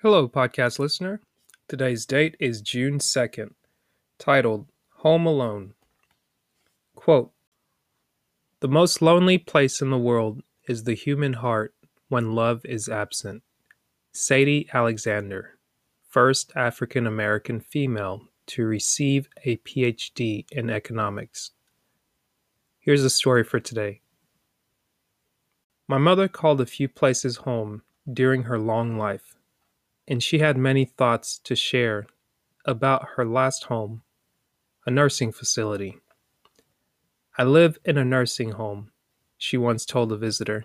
Hello, podcast listener. Today's date is June 2nd, titled Home Alone. Quote The most lonely place in the world is the human heart when love is absent. Sadie Alexander, first African American female to receive a PhD in economics. Here's a story for today. My mother called a few places home during her long life and she had many thoughts to share about her last home, a nursing facility. I live in a nursing home, she once told a visitor.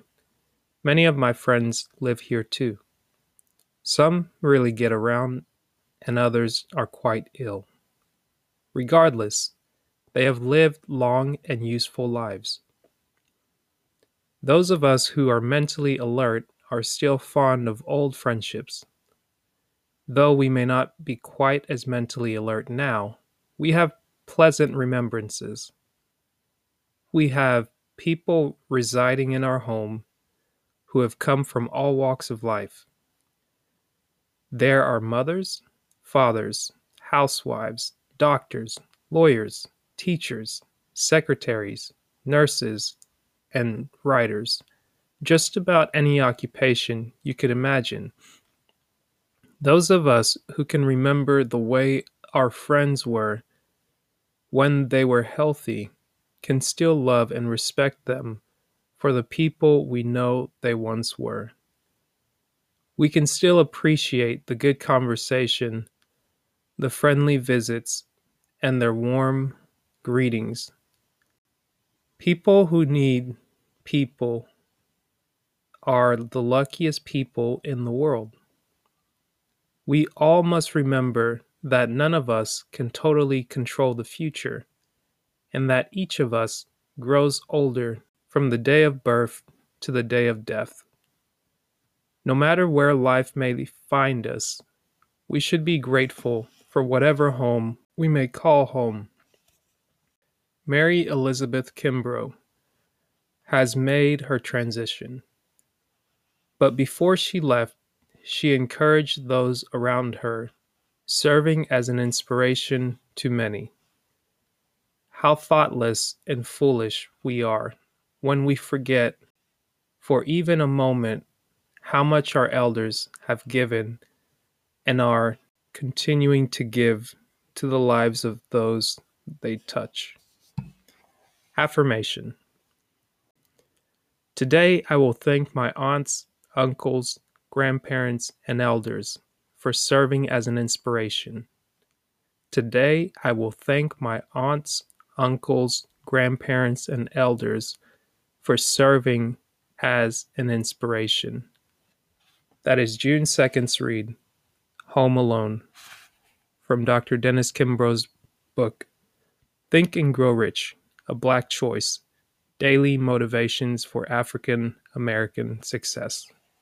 Many of my friends live here too. Some really get around, and others are quite ill. Regardless, they have lived long and useful lives. Those of us who are mentally alert are still fond of old friendships Though we may not be quite as mentally alert now, we have pleasant remembrances. We have people residing in our home who have come from all walks of life. There are mothers, fathers, housewives, doctors, lawyers, teachers, secretaries, nurses, and writers. Just about any occupation you could imagine those of us who can remember the way our friends were when they were healthy can still love and respect them for the people we know they once were. We can still appreciate the good conversation, the friendly visits, and their warm greetings. People who need people are the luckiest people in the world. We all must remember that none of us can totally control the future, and that each of us grows older from the day of birth to the day of death. No matter where life may find us, we should be grateful for whatever home we may call home. Mary Elizabeth Kimbro has made her transition. But before she left, she encouraged those around her, serving as an inspiration to many. How thoughtless and foolish we are when we forget, for even a moment, how much our elders have given and are continuing to give to the lives of those they touch. Affirmation Today I will thank my aunts, uncles, grandparents, and elders for serving as an inspiration. Today, I will thank my aunts, uncles, grandparents, and elders for serving as an inspiration. That is June 2nd's read, Home Alone, from Dr. Dennis Kimbro's book, Think and Grow Rich A Black Choice Daily Motivations for African American Success.